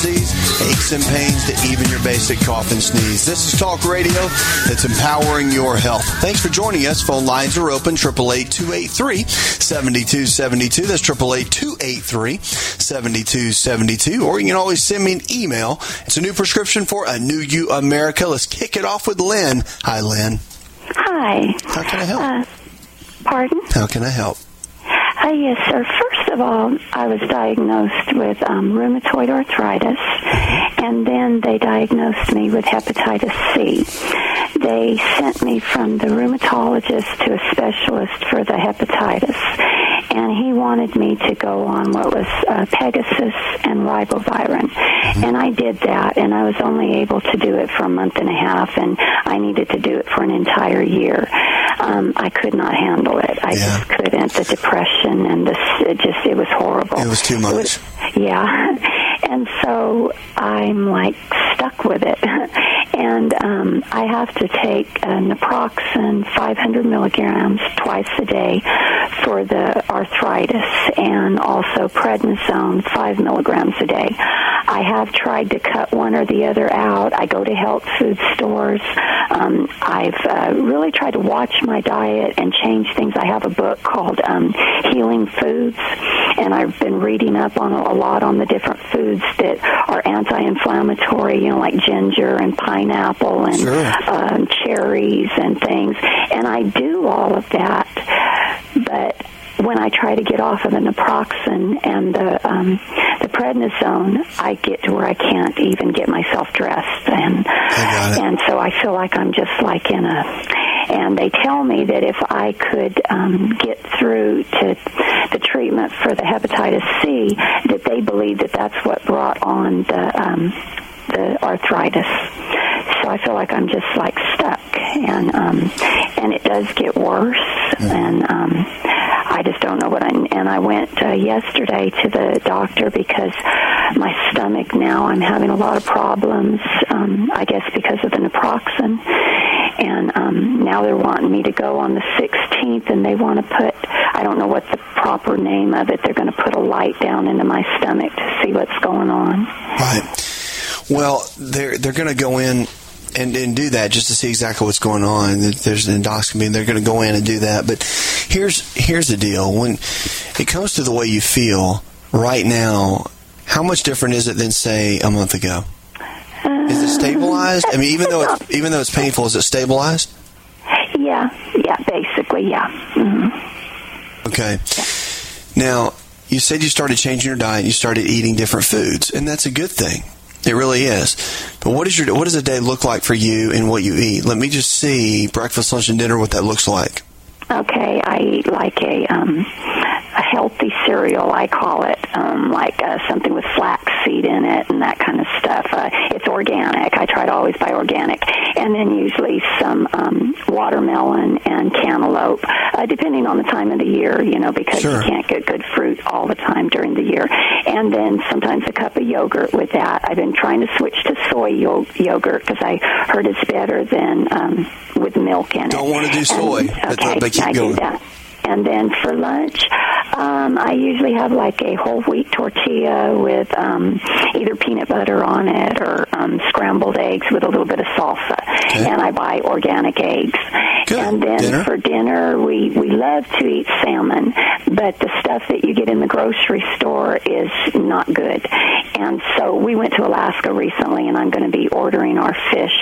Disease, aches and pains to even your basic cough and sneeze. This is Talk Radio that's empowering your health. Thanks for joining us. Phone lines are open 888 283 7272. That's 888 283 7272. Or you can always send me an email. It's a new prescription for a new you America. Let's kick it off with Lynn. Hi, Lynn. Hi. How can I help? Uh, pardon? How can I help? Uh, yes, sir. First of all, I was diagnosed with um, rheumatoid arthritis, and then they diagnosed me with hepatitis C. They sent me from the rheumatologist to a specialist for the hepatitis, and he wanted me to go on what was uh, Pegasys and ribavirin, and I did that, and I was only able to do it for a month and a half, and I needed to do it for an entire year. Um, I could not handle it. I Yeah. just couldn't. The depression and the it just it was horrible. It was too much. was- yeah, and so I'm like stuck with it, and um, I have to take uh, naproxen 500 milligrams twice a day for the arthritis, and also prednisone 5 milligrams a day. I have tried to cut one or the other out. I go to health food stores. Um, I've uh, really tried to watch my diet and change things. I have a book called um, Healing Foods, and I've been reading up on a lot on the different foods that are anti-inflammatory. You know, like ginger and pineapple and Sure. um, cherries and things. And I do all of that, but when I try to get off of the naproxen and the um, the prednisone, I get to where I can't even get myself dressed, and and so I feel like I'm just like in a. And they tell me that if I could um, get through to the treatment for the hepatitis C, that they believe that that's what brought on the um, the arthritis. So I feel like I'm just like stuck, and um, and it does get worse, and um, I just don't know what I. And I went uh, yesterday to the doctor because my stomach now I'm having a lot of problems. Um, I guess because of the naproxen, and um, now they're wanting me to go on the 16th, and they want to put. I don't know what the proper name of it. They're going to put a light down into my stomach to see what's going on. Right. Well, they're they're going to go in and, and do that just to see exactly what's going on. There's an endoscopy, and they're going to go in and do that. But here's here's the deal: when it comes to the way you feel right now, how much different is it than say a month ago? Is it stabilized? I mean, even though it's, even though it's painful, is it stabilized? Yeah, yeah, basically, yeah. hmm Okay. Now, you said you started changing your diet. You started eating different foods, and that's a good thing. It really is. But what is your what does a day look like for you and what you eat? Let me just see breakfast, lunch, and dinner. What that looks like. Okay, I eat like a um cereal, I call it, um, like uh, something with flax seed in it and that kind of stuff. Uh, it's organic. I try to always buy organic, and then usually some um, watermelon and cantaloupe, uh, depending on the time of the year, you know, because Sure. you can't get good fruit all the time during the year. And then sometimes a cup of yogurt with that. I've been trying to switch to soy yo- yogurt because I heard it's better than um, with milk in it. Don't wanna do soy, And- but- okay, but keep I going. do that. And then for lunch, Um, I usually have like a whole wheat tortilla with um, either peanut butter on it or um, scrambled eggs with a little bit of salsa. Okay. And I buy organic eggs. Good. And then Dinner? for dinner, we we love to eat salmon, but the stuff that you get in the grocery store is not good. And so we went to Alaska recently, and I'm going to be ordering our fish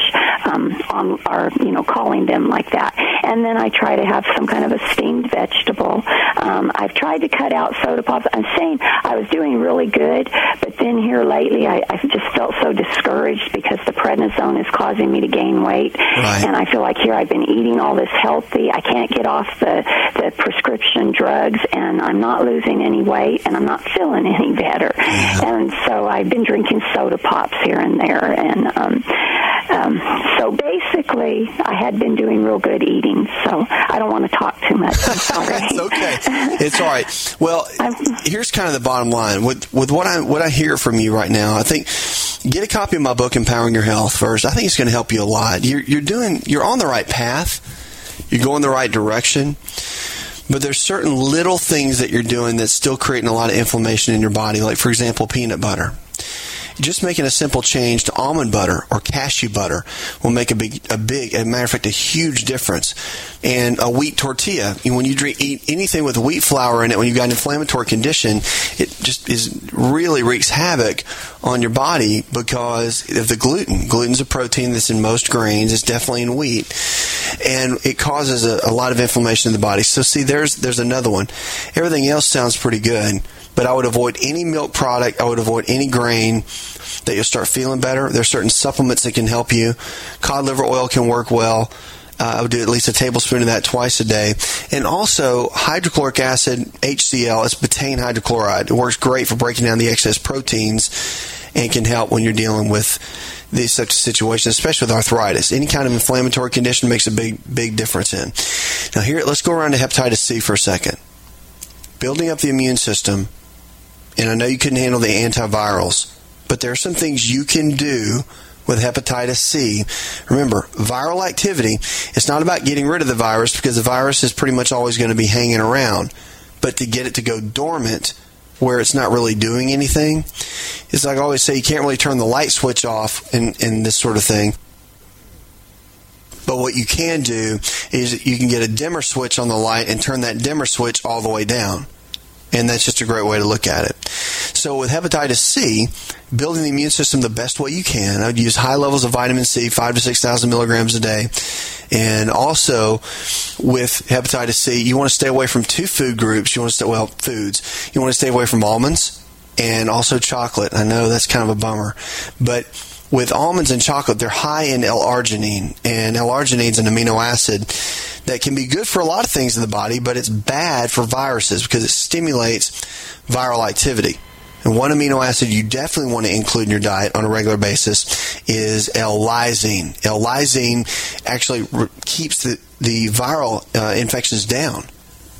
um, on our, you know, calling them like that. And then I try to have some kind of a steamed vegetable. Um, I've tried to cut out soda pops. I'm saying I was doing really good, but then here lately, I, I've just felt so discouraged because the prednisone is causing me to gain weight, Right. and I feel like here I've been eating all this healthy. I can't get off the the prescription drugs, and I'm not losing any weight, and I'm not feeling any better. And so I've been drinking soda pops here and there, and um, um, so basically, I had been doing real good eating. So I don't want to talk too much. I'm sorry. it's okay. It's all right. Well, I'm- here's kind of the bottom line with with what I what I hear from you right now. I think get a copy of my book, Empowering Your Health. First, I think it's going to help you a lot. You're you're doing you're on the right path. You're going the right direction. But there's certain little things that you're doing that's still creating a lot of inflammation in your body. Like, for example, peanut butter just making a simple change to almond butter or cashew butter will make a big, a big, a matter of fact, a huge difference. And a wheat tortilla, when you drink, eat anything with wheat flour in it, when you've got an inflammatory condition, it just is really wreaks havoc on your body because of the gluten. Gluten's a protein that's in most grains. It's definitely in wheat, and it causes a, a lot of inflammation in the body. So, see, there's there's another one. Everything else sounds pretty good but I would avoid any milk product. I would avoid any grain that you'll start feeling better. There's certain supplements that can help you. Cod liver oil can work well. Uh, I would do at least a tablespoon of that twice a day. And also, hydrochloric acid, HCl, is betaine hydrochloride. It works great for breaking down the excess proteins and can help when you're dealing with these such situations, especially with arthritis. Any kind of inflammatory condition makes a big, big difference in. Now, here, let's go around to hepatitis C for a second. Building up the immune system and I know you couldn't handle the antivirals, but there are some things you can do with hepatitis C. Remember, viral activity, it's not about getting rid of the virus because the virus is pretty much always going to be hanging around, but to get it to go dormant where it's not really doing anything. It's like I always say, you can't really turn the light switch off in, in this sort of thing. But what you can do is you can get a dimmer switch on the light and turn that dimmer switch all the way down. And that's just a great way to look at it. So with hepatitis C, building the immune system the best way you can, I would use high levels of vitamin C, five to six thousand milligrams a day. And also with hepatitis C, you want to stay away from two food groups. You want to stay well foods. You want to stay away from almonds and also chocolate. I know that's kind of a bummer, but with almonds and chocolate, they're high in L-arginine, and L-arginine is an amino acid that can be good for a lot of things in the body, but it's bad for viruses because it stimulates viral activity. And one amino acid you definitely want to include in your diet on a regular basis is L-lysine. L-lysine actually re- keeps the, the viral uh, infections down.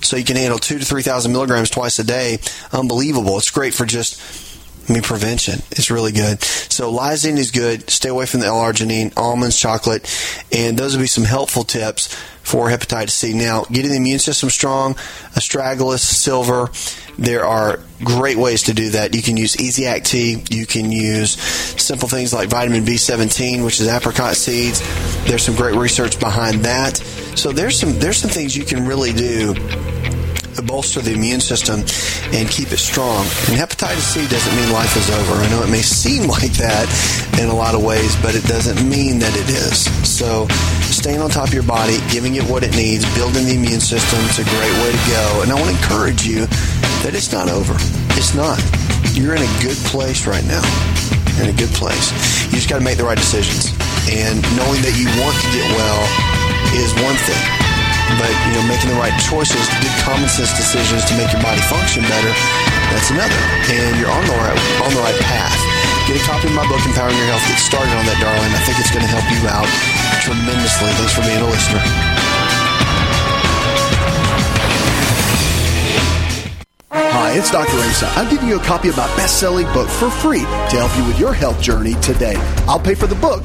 So you can handle two to 3,000 milligrams twice a day. Unbelievable. It's great for just I mean, prevention is really good. So lysine is good. Stay away from the L-arginine, almonds, chocolate, and those would be some helpful tips for hepatitis C. Now, getting the immune system strong, astragalus, silver, there are great ways to do that. You can use Easy Act T. You can use simple things like vitamin B17, which is apricot seeds. There's some great research behind that. So there's some there's some things you can really do bolster the immune system and keep it strong. And hepatitis C doesn't mean life is over. I know it may seem like that in a lot of ways, but it doesn't mean that it is. So staying on top of your body, giving it what it needs, building the immune system, it's a great way to go. And I want to encourage you that it's not over. It's not. You're in a good place right now. You're in a good place. You just got to make the right decisions. And knowing that you want to get well is one thing but you know making the right choices good common sense decisions to make your body function better that's another and you're on the right on the right path get a copy of my book empowering your health get started on that darling i think it's going to help you out tremendously thanks for being a listener Hi, it's Dr. Asa. I'm giving you a copy of my best-selling book for free to help you with your health journey today. I'll pay for the book.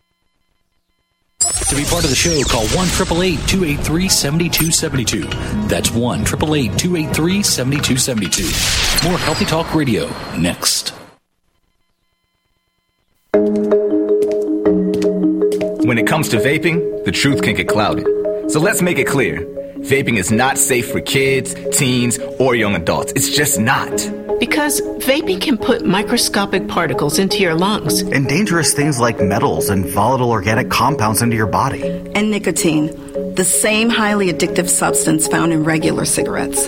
To be part of the show, call 1 283 7272. That's 1 283 7272. More Healthy Talk Radio next. When it comes to vaping, the truth can get clouded. So let's make it clear vaping is not safe for kids, teens, or young adults. It's just not. Because vaping can put microscopic particles into your lungs. And dangerous things like metals and volatile organic compounds into your body. And nicotine, the same highly addictive substance found in regular cigarettes.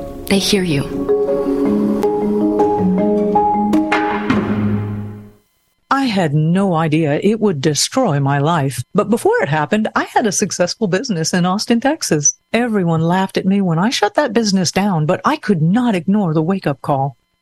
they hear you. I had no idea it would destroy my life. But before it happened, I had a successful business in Austin, Texas. Everyone laughed at me when I shut that business down, but I could not ignore the wake up call.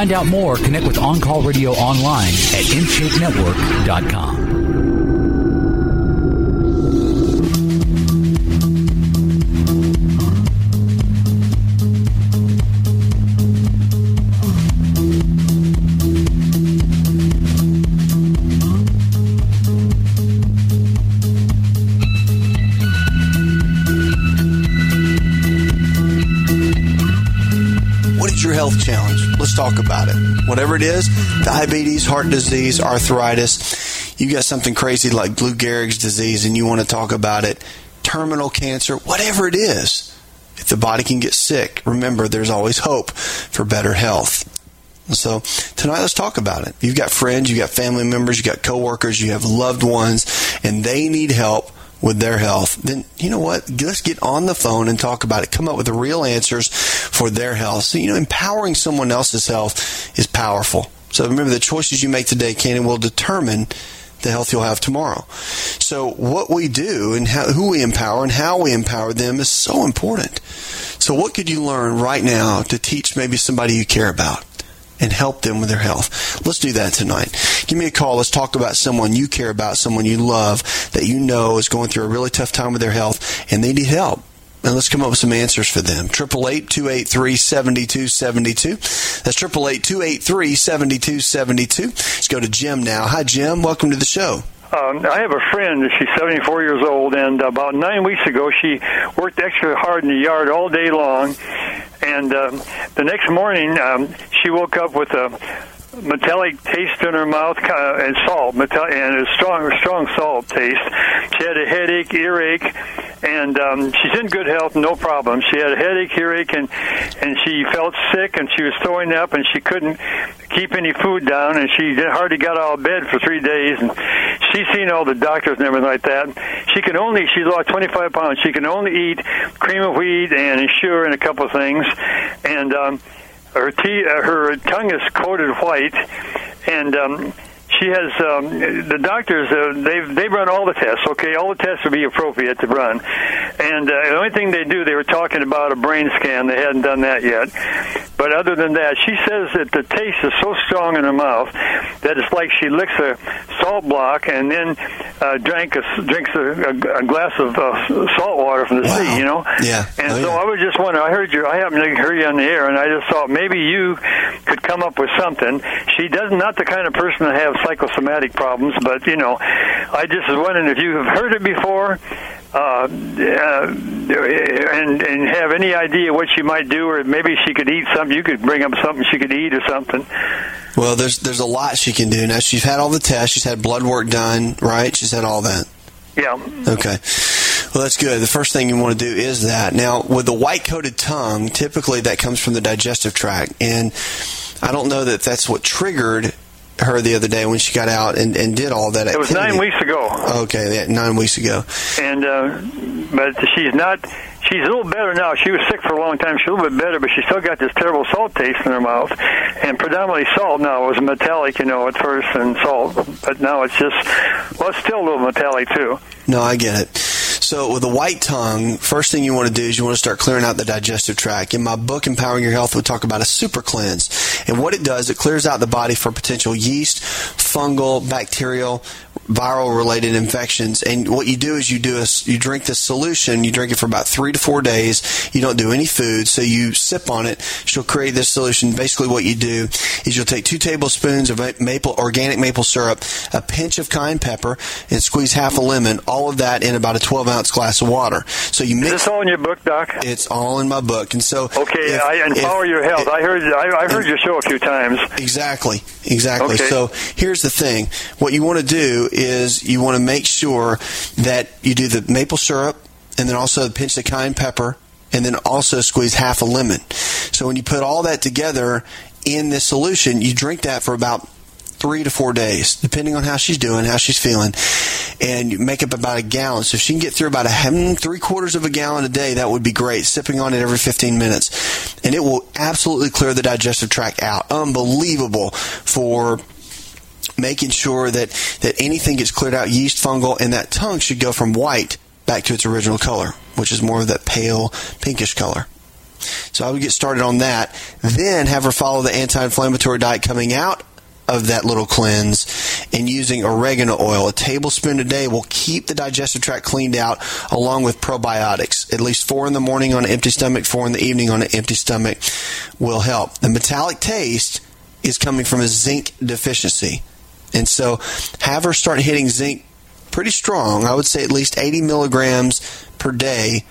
find out more, connect with OnCall Radio online at InShapeNetwork.com. Let's talk about it. Whatever it is diabetes, heart disease, arthritis you got something crazy like Lou Gehrig's disease and you want to talk about it, terminal cancer, whatever it is. If the body can get sick, remember there's always hope for better health. So tonight let's talk about it. You've got friends, you've got family members, you've got coworkers, you have loved ones, and they need help with their health, then you know what? Let's get on the phone and talk about it. Come up with the real answers for their health. So, you know, empowering someone else's health is powerful. So remember, the choices you make today can and will determine the health you'll have tomorrow. So what we do and how, who we empower and how we empower them is so important. So what could you learn right now to teach maybe somebody you care about? and help them with their health. Let's do that tonight. Give me a call. Let's talk about someone you care about, someone you love that you know is going through a really tough time with their health and they need help. And let's come up with some answers for them. Triple eight two eight three seventy two seventy two. That's triple eight two eight three seventy two seventy two. Let's go to Jim now. Hi, Jim. Welcome to the show. Um, I have a friend. She's 74 years old, and about nine weeks ago, she worked extra hard in the yard all day long. And um, the next morning, um, she woke up with a metallic taste in her mouth uh, and salt, metal- and a strong, strong salt taste. She had a headache, earache, and um, she's in good health, no problem. She had a headache, earache, and and she felt sick, and she was throwing up, and she couldn't keep any food down, and she hardly got out of bed for three days. And she's seen all the doctors and everything like that. She can only she lost 25 pounds. She can only eat cream of wheat and sugar and a couple of things, and um, her tea, uh, her tongue is coated white, and um, she has um, the doctors. Uh, they've they run all the tests. Okay, all the tests would be appropriate to run, and uh, the only thing they do, they were talking about a brain scan. They hadn't done that yet. But other than that, she says that the taste is so strong in her mouth that it's like she licks a salt block and then uh, drank a, drinks a, a, a glass of uh, salt water from the wow. sea. You know. Yeah. And oh, so yeah. I was just wondering. I heard you. I happened to hear you on the air, and I just thought maybe you could come up with something. She does not the kind of person to have psychosomatic problems, but you know, I just was wondering if you have heard it before. Uh, uh, and and have any idea what she might do, or maybe she could eat something. You could bring up something she could eat or something. Well, there's there's a lot she can do. Now she's had all the tests. She's had blood work done, right? She's had all that. Yeah. Okay. Well, that's good. The first thing you want to do is that. Now, with the white coated tongue, typically that comes from the digestive tract, and I don't know that that's what triggered her the other day when she got out and, and did all that. It was nine weeks ago. Okay, yeah, nine weeks ago. And uh, but she's not. She's a little better now. She was sick for a long time. She's a little bit better, but she still got this terrible salt taste in her mouth, and predominantly salt. Now it was metallic, you know, at first, and salt, but now it's just well, it's still a little metallic too. No, I get it. So with a white tongue, first thing you want to do is you want to start clearing out the digestive tract. In my book, Empowering Your Health, we talk about a super cleanse. And what it does, it clears out the body for potential yeast, fungal, bacterial, viral related infections. And what you do is you do a, you drink this solution, you drink it for about three to four days. You don't do any food, so you sip on it. She'll create this solution. Basically what you do is you'll take two tablespoons of maple, organic maple syrup, a pinch of cayenne pepper, and squeeze half a lemon, all of that in about a 12 ounce glass of water. So you mix. Is this all in your book, Doc? It's all in my book, and so okay. if, I empower if, your health. I heard I, I heard your show a few times. Exactly, exactly. Okay. So here's the thing: what you want to do is you want to make sure that you do the maple syrup, and then also pinch the cayenne pepper, and then also squeeze half a lemon. So when you put all that together in this solution, you drink that for about three to four days, depending on how she's doing, how she's feeling, and you make up about a gallon. So if she can get through about a three quarters of a gallon a day, that would be great. Sipping on it every 15 minutes, and it will absolutely clear the digestive tract out. Unbelievable for making sure that that anything gets cleared out, yeast, fungal, and that tongue should go from white back to its original color, which is more of that pale pinkish color. So I would get started on that. Then have her follow the anti inflammatory diet coming out of that little cleanse and using oregano oil. A tablespoon a day will keep the digestive tract cleaned out along with probiotics. At least four in the morning on an empty stomach, four in the evening on an empty stomach will help. The metallic taste is coming from a zinc deficiency. And so have her start hitting zinc pretty strong. I would say at least 80 milligrams per day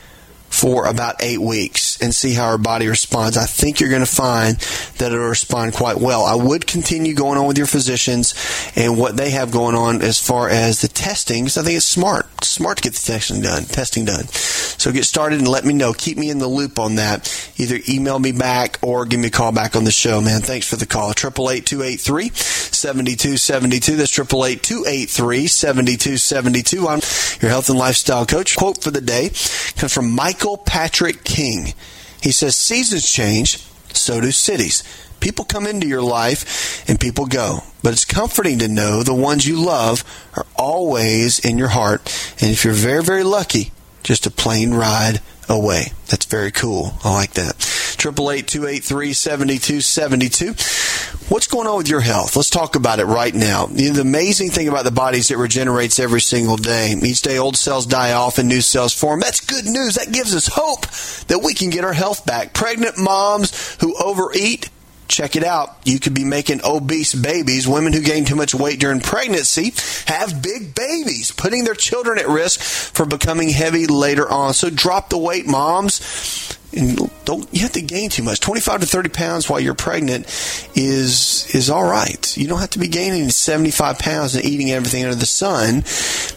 for about eight weeks and see how our body responds. I think you're going to find that it'll respond quite well. I would continue going on with your physicians and what they have going on as far as the testing. because I think it's smart, smart to get the testing done. Testing done. So get started and let me know. Keep me in the loop on that. Either email me back or give me a call back on the show, man. Thanks for the call. Triple eight two eight three seventy two seventy two. That's triple eight two eight three seventy two seventy two. I'm your health and lifestyle coach. Quote for the day comes from Michael Patrick King. He says, Seasons change, so do cities. People come into your life and people go. But it's comforting to know the ones you love are always in your heart. And if you're very, very lucky, just a plane ride away. That's very cool. I like that. Triple eight two eight three seventy two seventy two. What's going on with your health? Let's talk about it right now. The amazing thing about the body is it regenerates every single day. Each day, old cells die off and new cells form. That's good news. That gives us hope that we can get our health back. Pregnant moms who overeat check it out. You could be making obese babies. Women who gain too much weight during pregnancy have big babies, putting their children at risk for becoming heavy later on. So drop the weight, moms. And don't you have to gain too much. Twenty five to thirty pounds while you're pregnant is is all right. You don't have to be gaining seventy five pounds and eating everything under the sun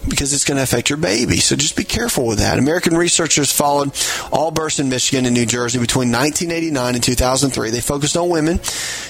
because it's going to affect your baby. So just be careful with that. American researchers followed all births in Michigan and New Jersey between 1989 and 2003. They focused on women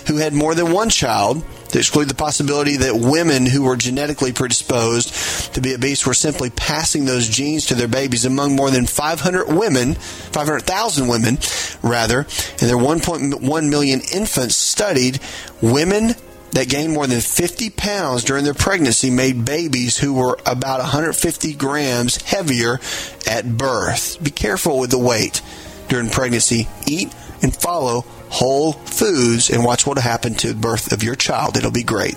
who had more than one child to exclude the possibility that women who were genetically predisposed to be obese were simply passing those genes to their babies among more than 500 women, 500,000 women, rather, and their 1.1 million infants studied, women that gained more than 50 pounds during their pregnancy made babies who were about 150 grams heavier at birth. Be careful with the weight during pregnancy. Eat and follow whole foods and watch what will happen to the birth of your child. It'll be great.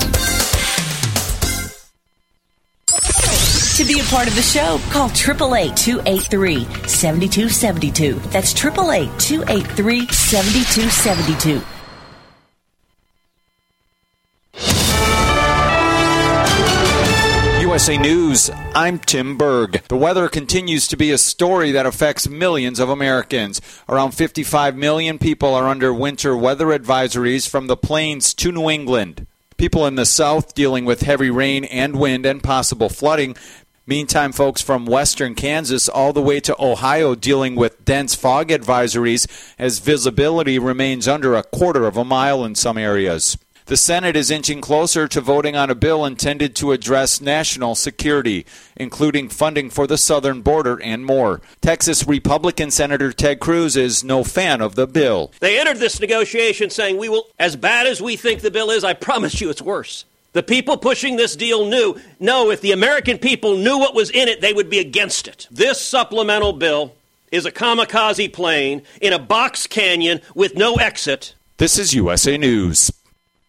To be a part of the show, call 888 283 7272. That's 888 283 7272. USA News, I'm Tim Berg. The weather continues to be a story that affects millions of Americans. Around 55 million people are under winter weather advisories from the plains to New England. People in the south dealing with heavy rain and wind and possible flooding. Meantime, folks from western Kansas all the way to Ohio dealing with dense fog advisories as visibility remains under a quarter of a mile in some areas. The Senate is inching closer to voting on a bill intended to address national security, including funding for the southern border and more. Texas Republican Senator Ted Cruz is no fan of the bill. They entered this negotiation saying, We will, as bad as we think the bill is, I promise you it's worse. The people pushing this deal knew, no, if the American people knew what was in it, they would be against it. This supplemental bill is a kamikaze plane in a box canyon with no exit. This is USA News.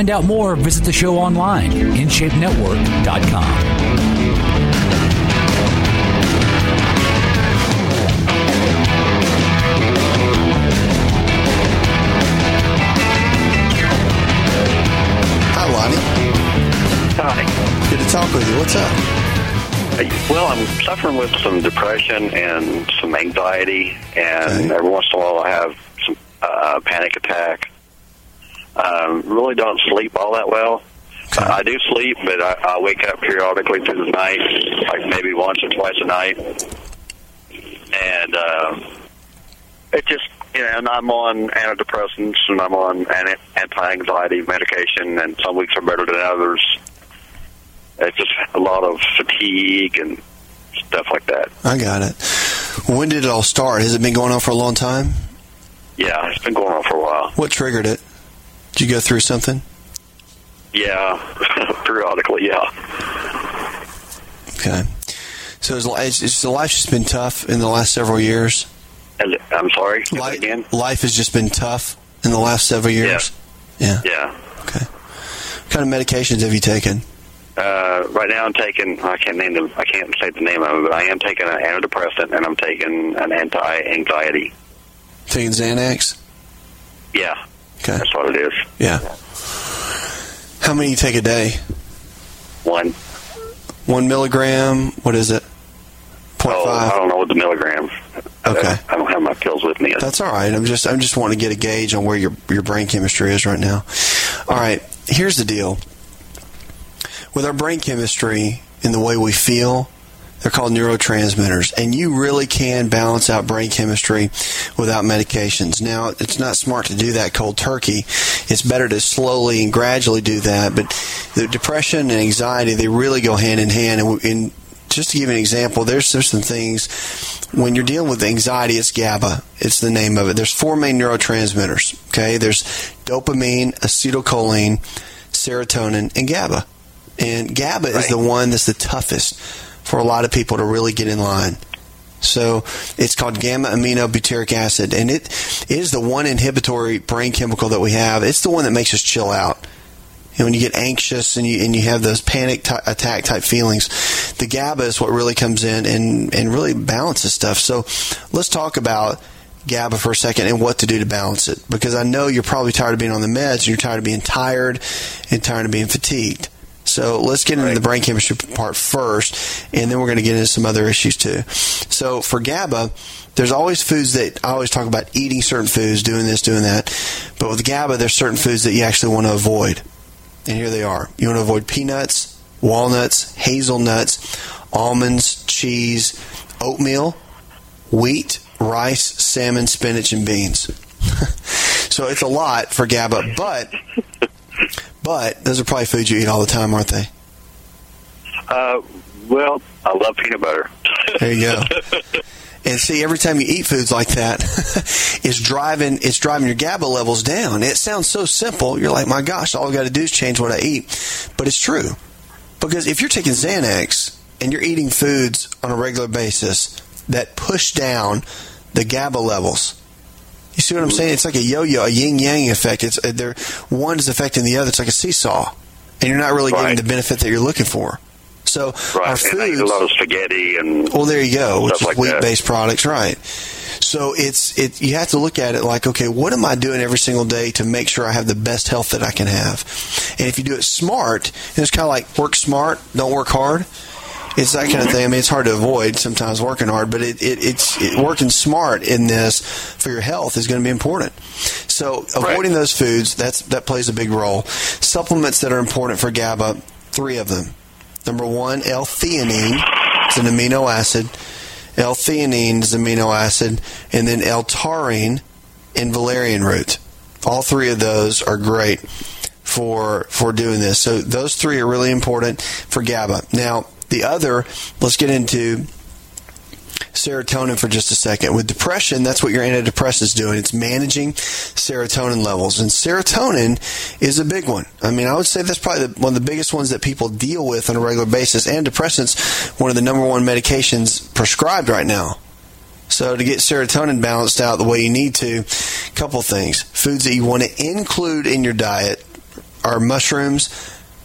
find out more, visit the show online, InShapeNetwork.com. Hi, Lonnie. Hi. Good to talk with you. What's up? Well, I'm suffering with some depression and some anxiety, and every once in a while I have some uh, panic attack. Um, really don't sleep all that well. I do sleep, but I, I wake up periodically through the night, like maybe once or twice a night, and uh, it just you know, and I'm on antidepressants and I'm on anti-anxiety medication, and some weeks are better than others. It's just a lot of fatigue and stuff like that. I got it. When did it all start? Has it been going on for a long time? Yeah, it's been going on for a while. What triggered it? Did you go through something? Yeah, periodically, yeah. Okay. So is, is, is the life just been tough in the last several years? I'm sorry. Life, again. life has just been tough in the last several years. Yeah. Yeah. yeah. Okay. What kind of medications have you taken? Uh, right now, I'm taking. I can't name them. I can't say the name of them, but I am taking an antidepressant and I'm taking an anti-anxiety. Taking Xanax? Yeah, Okay. that's what it is. Yeah. How many you take a day? One. One milligram. What is it? Point Oh, five. I don't know what the milligrams. Okay. I don't have my pills with me. That's all right. I'm just I'm just wanting to get a gauge on where your your brain chemistry is right now. All right. Here's the deal. with our brain chemistry and the way we feel, they're called neurotransmitters, and you really can balance out brain chemistry without medications. Now, it's not smart to do that cold turkey. It's better to slowly and gradually do that. But the depression and anxiety, they really go hand in hand. And, and just to give you an example, there's, there's some things when you're dealing with anxiety, it's GABA. It's the name of it. There's four main neurotransmitters. Okay, there's dopamine, acetylcholine, serotonin, and GABA. And GABA is the one that's the toughest for a lot of people to really get in line. So it's called gamma aminobutyric acid, and it is the one inhibitory brain chemical that we have. It's the one that makes us chill out. And when you get anxious and you and you have those panic t- attack type feelings, the GABA is what really comes in and and really balances stuff. So let's talk about GABA for a second and what to do to balance it, because I know you're probably tired of being on the meds, and you're tired of being tired, and tired of being fatigued. So let's get into the brain chemistry part first, and then we're going to get into some other issues too. So for GABA, there's always foods that I always talk about eating certain foods, doing this, doing that. But with GABA, there's certain foods that you actually want to avoid. And here they are. You want to avoid peanuts, walnuts, hazelnuts, almonds, cheese, oatmeal, wheat, rice, salmon, spinach, and beans. so it's a lot for GABA, but but those are probably foods you eat all the time, aren't they? Uh, well, I love peanut butter. There you go. And see, every time you eat foods like that, it's driving it's driving your GABA levels down. It sounds so simple. You're like, my gosh, all I got to do is change what I eat. But it's true because if you're taking Xanax and you're eating foods on a regular basis that push down the GABA levels, you see what I'm saying? It's like a yo-yo, a yin-yang effect. It's uh, there. One is affecting the other. It's like a seesaw, and you're not really getting the benefit that you're looking for. So our Right, I eat a lot of spaghetti and Well, there you go, which is like wheat-based products, right? So it's it. You have to look at it like, okay, what am I doing every single day to make sure I have the best health that I can have? And if you do it smart, and it's kind of like work smart, don't work hard. It's that kind of thing. I mean, it's hard to avoid sometimes working hard, but it, it, it's it, working smart in this for your health is going to be important. So avoiding those foods that's that plays a big role. Supplements that are important for GABA, three of them. Number one, L-theanine. It's an amino acid. L-theanine is amino acid, and then L-taurine and valerian root. All three of those are great for for doing this. So those three are really important for GABA. Now the other, let's get into serotonin for just a second. With depression, that's what your antidepressant is doing. It's managing serotonin levels. And serotonin is a big one. I mean, I would say that's probably the, one of the biggest ones that people deal with on a regular basis. Antidepressants, one of the number one medications prescribed right now. So to get serotonin balanced out the way you need to, a couple things. Foods that you want to include in your diet are mushrooms,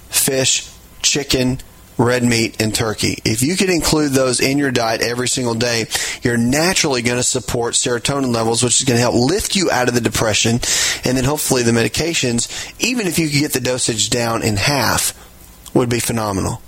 fish, chicken, red meat, and turkey. If you could include those in your diet every single day, you're naturally going to support serotonin levels, which is going to help lift you out of the depression. And then hopefully the medications, even if you could get the dosage down in half, would be phenomenal.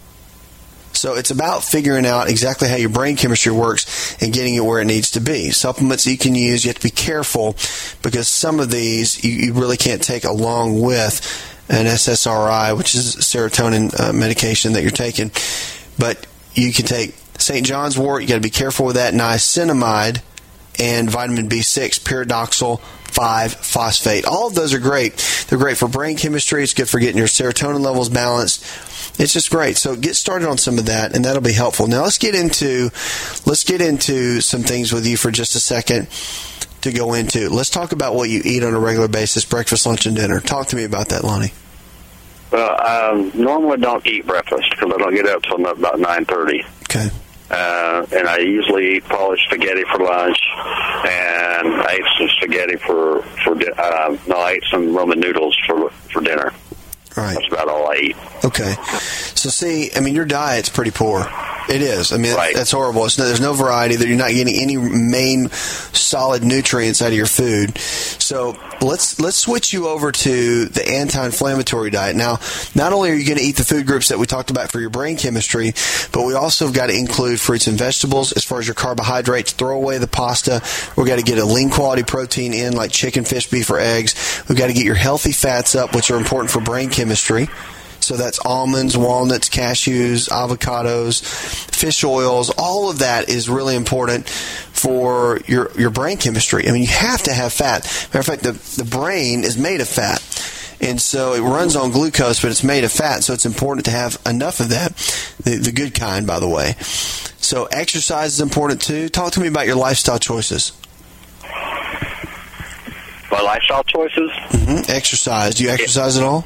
So it's about figuring out exactly how your brain chemistry works and getting it where it needs to be. Supplements you can use, you have to be careful because some of these you, you really can't take along with an SSRI, which is serotonin uh, medication that you're taking. But you can take St. John's wort, you got to be careful with that, niacinamide, and vitamin B6, pyridoxal 5 phosphate. All of those are great. They're great for brain chemistry. It's good for getting your serotonin levels balanced. It's just great. So get started on some of that, and that'll be helpful. Now let's get into let's get into some things with you for just a second to go into. Let's talk about what you eat on a regular basis: breakfast, lunch, and dinner. Talk to me about that, Lonnie. Well, I normally don't eat breakfast because I don't get up till about nine thirty. Okay. Uh, and I usually eat polished spaghetti for lunch, and I ate some spaghetti for for di- uh, no, I ate some Roman noodles for for dinner. Right. That's about all I eat. Okay. So see, I mean, your diet's pretty poor. It is. I mean, that's horrible. It's no, there's no variety. That you're not getting any main solid nutrients out of your food. So let's let's switch you over to the anti-inflammatory diet. Now, not only are you going to eat the food groups that we talked about for your brain chemistry, but we also have got to include fruits and vegetables as far as your carbohydrates. Throw away the pasta. We've got to get a lean quality protein in, like chicken, fish, beef, or eggs. We've got to get your healthy fats up, which are important for brain chemistry. So that's almonds, walnuts, cashews, avocados, fish oils. All of that is really important for your your brain chemistry. I mean, you have to have fat. Matter of fact, the the brain is made of fat. And so it runs on glucose, but it's made of fat, so it's important to have enough of that, the, the good kind, by the way. So exercise is important too. Talk to me about your lifestyle choices. My lifestyle choices? hmm Exercise. Do you exercise at all?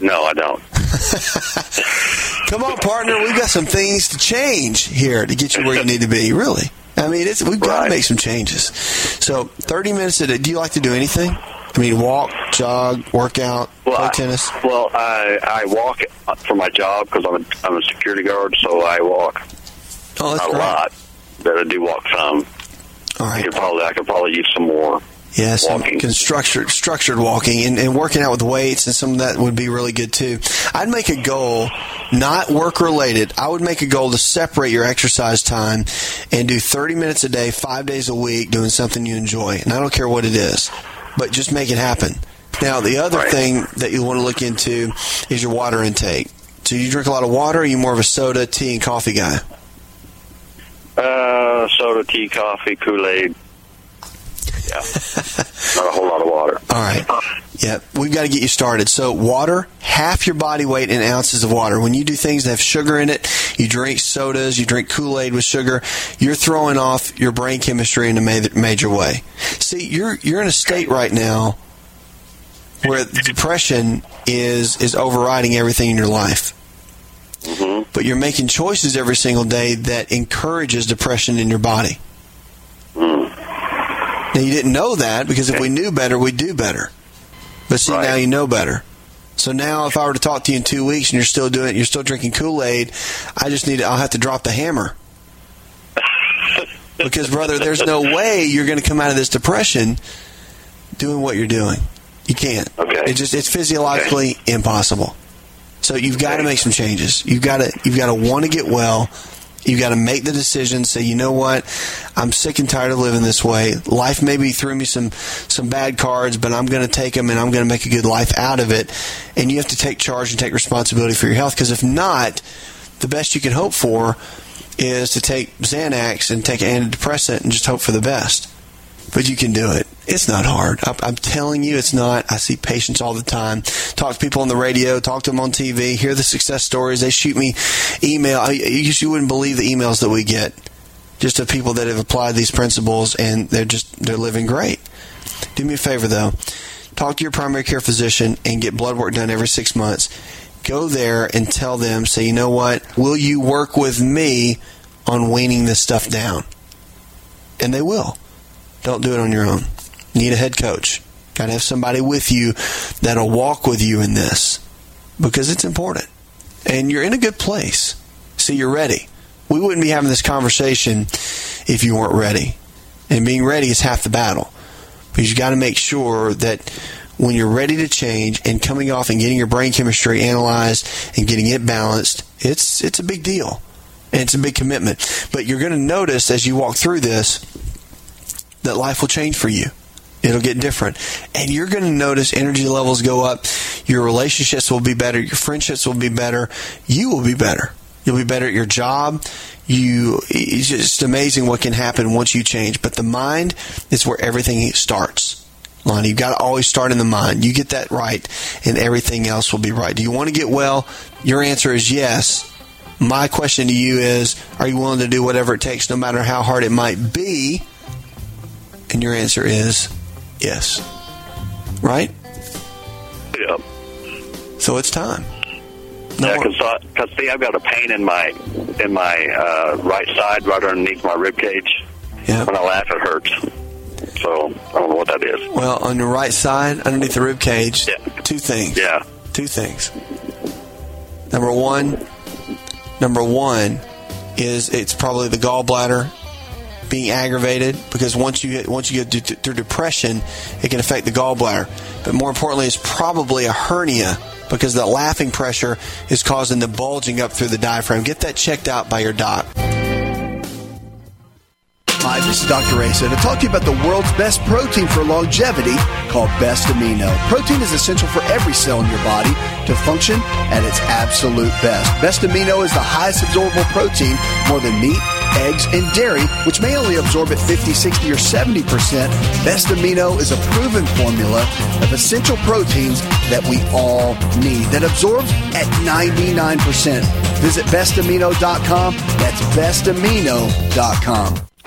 No, I don't. Come on, partner. We've got some things to change here to get you where you need to be. Really. I mean, it's, we've got to make some changes. So, 30 minutes a day. Do you like to do anything? I mean, walk, jog, workout, play tennis. Well, I I walk for my job because I'm a, I'm a security guard, so I walk. Oh, that's Not a great. lot, but I do walk some. All right. I could probably I could probably use some more. Yes, and structured structured walking and, and working out with weights and some of that would be really good too. I'd make a goal, not work related. I would make a goal to separate your exercise time and do 30 minutes a day, five days a week, doing something you enjoy. And I don't care what it is, but just make it happen. Now, the other thing that you want to look into is your water intake. So, you drink a lot of water. Or are you more of a soda, tea, and coffee guy? Uh, soda, tea, coffee, Kool Aid. Yeah, not a whole lot of water. All right. Yeah, we've got to get you started. So, water, half your body weight in ounces of water. When you do things that have sugar in it, you drink sodas, you drink Kool Aid with sugar, you're throwing off your brain chemistry in a ma- major way. See, you're you're in a state right now where depression is is overriding everything in your life. Mm-hmm. But you're making choices every single day that encourages depression in your body. Mm. Now you didn't know that because if we knew better, we'd do better. But see, now you know better. So now, if I were to talk to you in two weeks and you're still doing it, you're still drinking Kool Aid, I just need. To, I'll have to drop the hammer. because, brother, there's no way you're going to come out of this depression doing what you're doing. You can't. Okay. It just it's physiologically impossible. So you've got to make some changes. You've got to you've got to want to get well. You've got to make the decision. Say, you know what? I'm sick and tired of living this way. Life maybe threw me some some bad cards, but I'm going to take them and I'm going to make a good life out of it. And you have to take charge and take responsibility for your health. Because if not, the best you can hope for is to take Xanax and take an antidepressant and just hope for the best. But you can do it. It's not hard. I- I'm telling you, it's not. I see patients all the time. Talk to people on the radio, talk to them on TV, hear the success stories. They shoot me email. I- You you wouldn't believe the emails that we get just of people that have applied these principles and they're just they're living great. Do me a favor though. Talk to your primary care physician and get blood work done every six months. Go there and tell them, say, you know what? Will you work with me on weaning this stuff down? And they will. Don't do it on your own. Need a head coach. Got to have somebody with you that'll walk with you in this because it's important. And you're in a good place. See, you're ready. We wouldn't be having this conversation if you weren't ready. And being ready is half the battle. Because you got to make sure that when you're ready to change and coming off and getting your brain chemistry analyzed and getting it balanced, it's it's a big deal. And it's a big commitment. But you're going to notice as you walk through this that life will change for you. It'll get different. And you're going to notice energy levels go up. Your relationships will be better. Your friendships will be better. You will be better. You'll be better at your job. You, it's just amazing what can happen once you change. But the mind is where everything starts. Lonnie, you've got to always start in the mind. You get that right, and everything else will be right. Do you want to get well? Your answer is yes. My question to you is Are you willing to do whatever it takes, no matter how hard it might be? And your answer is yes. Right? Yeah. So it's time. Yeah, because see, I've got a pain in my in my uh, right side, right underneath my rib cage. Yeah. When I laugh, it hurts. So I don't know what that is. Well, on your right side, underneath the rib cage, yeah. two things. Yeah. Two things. Number one, number one is it's probably the gallbladder being aggravated because once you once you get through depression, it can affect the gallbladder. But more importantly, it's probably a hernia because the laughing pressure is causing the bulging up through the diaphragm. Get that checked out by your doc. Hi, this is Dr. Asa to talk to you about the world's best protein for longevity called Best Amino. Protein is essential for every cell in your body to function at its absolute best. Best Amino is the highest absorbable protein, more than meat, eggs, and dairy, which may only absorb at 50, 60, or 70%. Best Amino is a proven formula of essential proteins that we all need that absorbs at 99%. Visit bestamino.com. That's bestamino.com.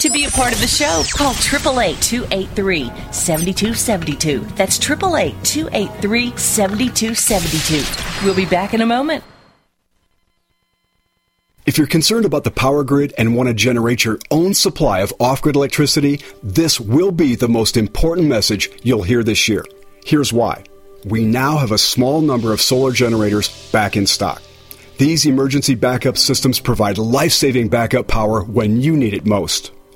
To be a part of the show, call 888-283-7272. That's 888-283-7272. We'll be back in a moment. If you're concerned about the power grid and want to generate your own supply of off-grid electricity, this will be the most important message you'll hear this year. Here's why. We now have a small number of solar generators back in stock. These emergency backup systems provide life-saving backup power when you need it most.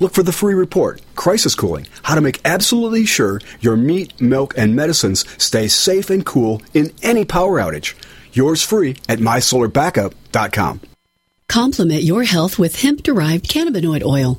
Look for the free report, Crisis Cooling How to Make Absolutely Sure Your Meat, Milk, and Medicines Stay Safe and Cool in Any Power Outage. Yours free at mysolarbackup.com. Complement your health with hemp derived cannabinoid oil.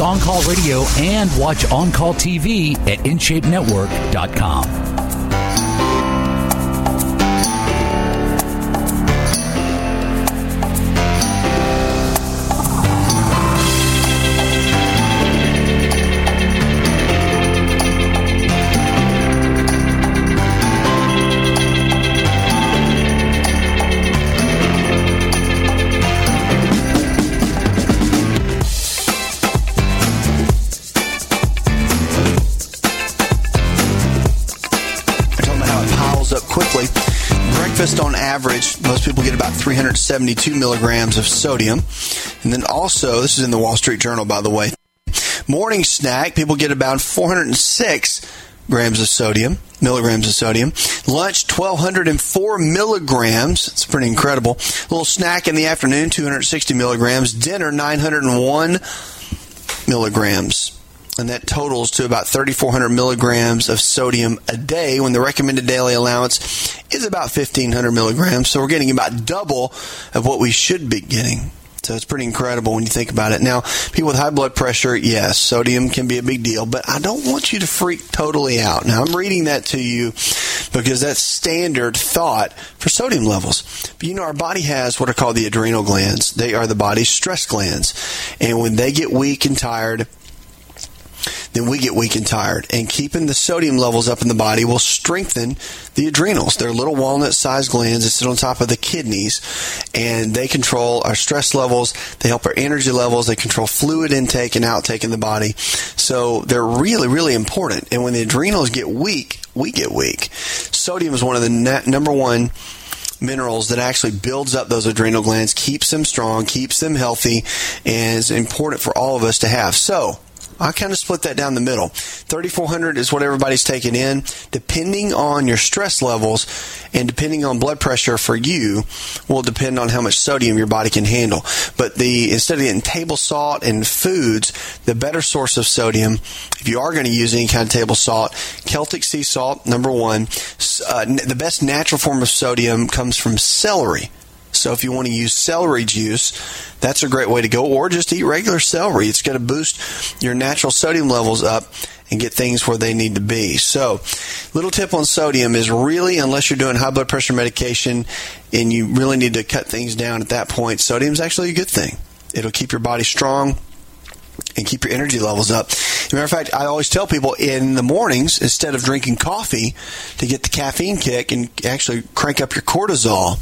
with On Call Radio and watch On Call TV at InShapeNetwork.com. 372 milligrams of sodium. And then also, this is in the Wall Street Journal, by the way. Morning snack, people get about 406 grams of sodium, milligrams of sodium. Lunch, 1204 milligrams. It's pretty incredible. little snack in the afternoon, 260 milligrams. Dinner, 901 milligrams. And that totals to about 3,400 milligrams of sodium a day when the recommended daily allowance is about 1,500 milligrams. So we're getting about double of what we should be getting. So it's pretty incredible when you think about it. Now, people with high blood pressure, yes, sodium can be a big deal, but I don't want you to freak totally out. Now, I'm reading that to you because that's standard thought for sodium levels. But you know, our body has what are called the adrenal glands. They are the body's stress glands. And when they get weak and tired, then we get weak and tired. And keeping the sodium levels up in the body will strengthen the adrenals. They're little walnut sized glands that sit on top of the kidneys and they control our stress levels. They help our energy levels. They control fluid intake and outtake in the body. So they're really, really important. And when the adrenals get weak, we get weak. Sodium is one of the number one minerals that actually builds up those adrenal glands, keeps them strong, keeps them healthy, and is important for all of us to have. So, I kind of split that down the middle. 3,400 is what everybody's taking in. Depending on your stress levels and depending on blood pressure for you, will depend on how much sodium your body can handle. But the instead of getting table salt and foods, the better source of sodium, if you are going to use any kind of table salt, Celtic sea salt, number one. Uh, the best natural form of sodium comes from celery. So if you want to use celery juice, that's a great way to go. Or just eat regular celery. It's going to boost your natural sodium levels up and get things where they need to be. So, little tip on sodium is really, unless you're doing high blood pressure medication and you really need to cut things down at that point, sodium is actually a good thing. It'll keep your body strong and keep your energy levels up. As a matter of fact, I always tell people in the mornings, instead of drinking coffee to get the caffeine kick and actually crank up your cortisol,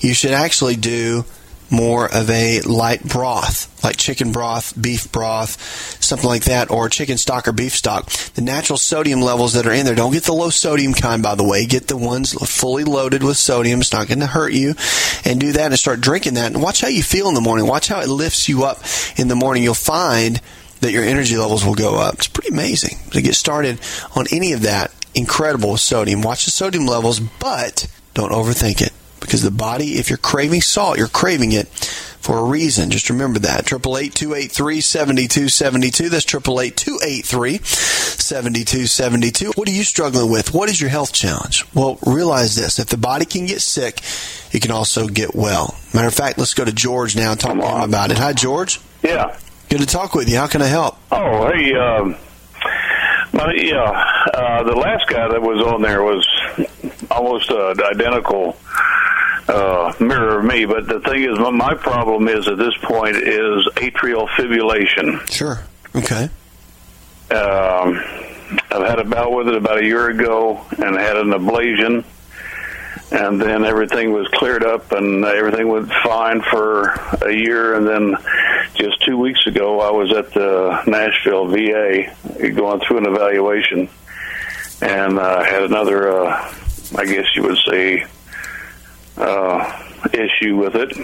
you should actually do more of a light broth, like chicken broth, beef broth, something like that, or chicken stock or beef stock. The natural sodium levels that are in there, don't get the low sodium kind, by the way. Get the ones fully loaded with sodium. It's not going to hurt you. And do that and start drinking that. And watch how you feel in the morning. Watch how it lifts you up in the morning. You'll find that your energy levels will go up. It's pretty amazing to get started on any of that. Incredible sodium. Watch the sodium levels, but don't overthink it because the body, if you're craving salt, you're craving it for a reason. Just remember that. Triple eight two eight three seventy two seventy two. That's triple eight two eight three seventy two seventy two. What are you struggling with? What is your health challenge? Well, realize this: if the body can get sick, it can also get well. Matter of fact, let's go to George now and talk to him about it. Hi, George. Yeah. Good to talk with you. How can I help? Oh, hey, um, yeah, uh, the last guy that was on there was almost uh, identical uh, mirror of me. But the thing is, my, problem is at this point is atrial fibrillation. Sure. Okay. Um, I've had a bout with it about a year ago and had an ablation. And then everything was cleared up and everything was fine for a year. And then just two weeks ago, I was at the Nashville VA going through an evaluation, and uh, had another, uh, I guess you would say, uh, issue with it,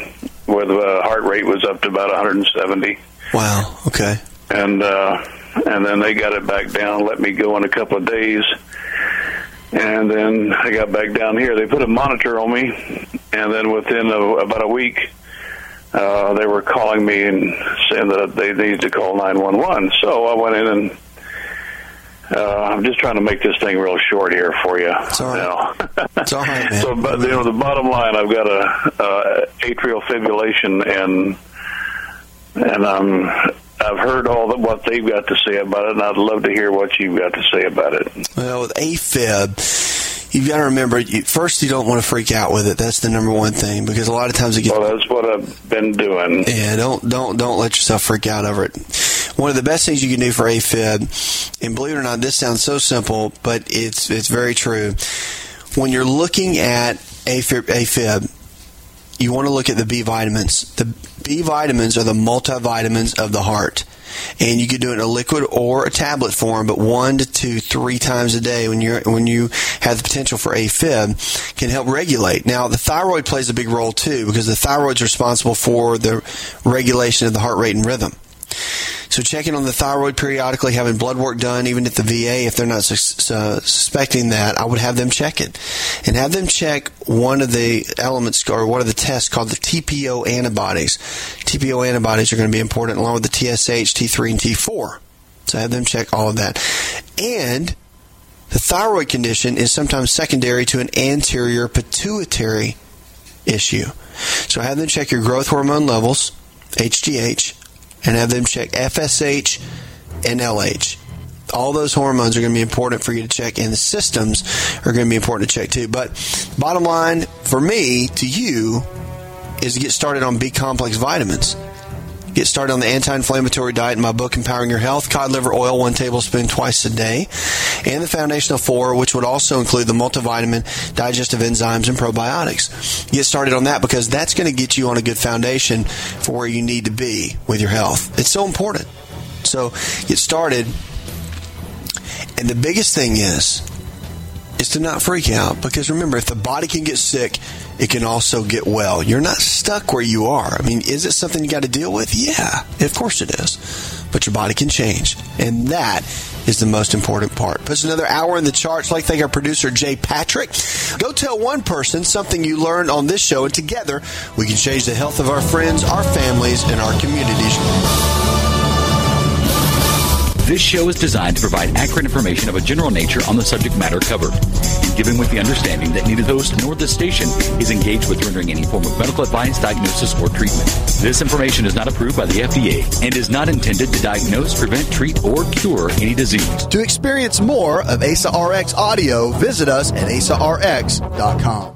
where the heart rate was up to about 170. Wow. Okay. And uh, and then they got it back down, let me go in a couple of days. And then I got back down here. They put a monitor on me, and then within a, about a week, uh, they were calling me and saying that they needed to call 911. So I went in and uh, I'm just trying to make this thing real short here for you. It's all right. it's all right, man. So, but you know, the bottom line, I've got a, uh atrial fibrillation, and and um, I've heard all that what they've got to say about it, and I'd love to hear what you've got to say about it. Well, with AFib, you've got to remember first you don't want to freak out with it. That's the number one thing because a lot of times it gets. Well, that's what I've been doing. Yeah, don't don't don't let yourself freak out over it. One of the best things you can do for AFib, and believe it or not, this sounds so simple, but it's it's very true. When you're looking at AFib, AFib you want to look at the B vitamins. The B vitamins are the multivitamins of the heart. And you can do it in a liquid or a tablet form, but one to two, three times a day when you're when you have the potential for AFib can help regulate. Now the thyroid plays a big role too because the thyroid's responsible for the regulation of the heart rate and rhythm. So checking on the thyroid periodically, having blood work done, even at the VA, if they're not sus- uh, suspecting that, I would have them check it. And have them check one of the elements or one of the tests called the TPO antibodies. TPO antibodies are going to be important along with the TSH, T3, and T4. So have them check all of that. And the thyroid condition is sometimes secondary to an anterior pituitary issue. So have them check your growth hormone levels, HGH, and have them check FSH and LH. All those hormones are going to be important for you to check, and the systems are going to be important to check too. But bottom line for me to you is to get started on B complex vitamins. Get started on the anti-inflammatory diet in my book, Empowering Your Health. Cod liver oil, one tablespoon twice a day. And the Foundational Four, which would also include the multivitamin, digestive enzymes, and probiotics. Get started on that because that's going to get you on a good foundation for where you need to be with your health. It's so important. So get started. And the biggest thing is, is to not freak out because remember, if the body can get sick, it can also get well. You're not stuck where you are. I mean, is it something you got to deal with? Yeah, of course it is. But your body can change. And that is the most important part. Puts another hour in the charts. Like thank our producer Jay Patrick. Go tell one person something you learned on this show, and together we can change the health of our friends, our families, and our communities. This show is designed to provide accurate information of a general nature on the subject matter covered, and given with the understanding that neither the host nor the station is engaged with rendering any form of medical advice, diagnosis, or treatment. This information is not approved by the FDA and is not intended to diagnose, prevent, treat, or cure any disease. To experience more of ASA RX audio, visit us at asarx.com.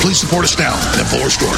Please support us now at Fuller Store.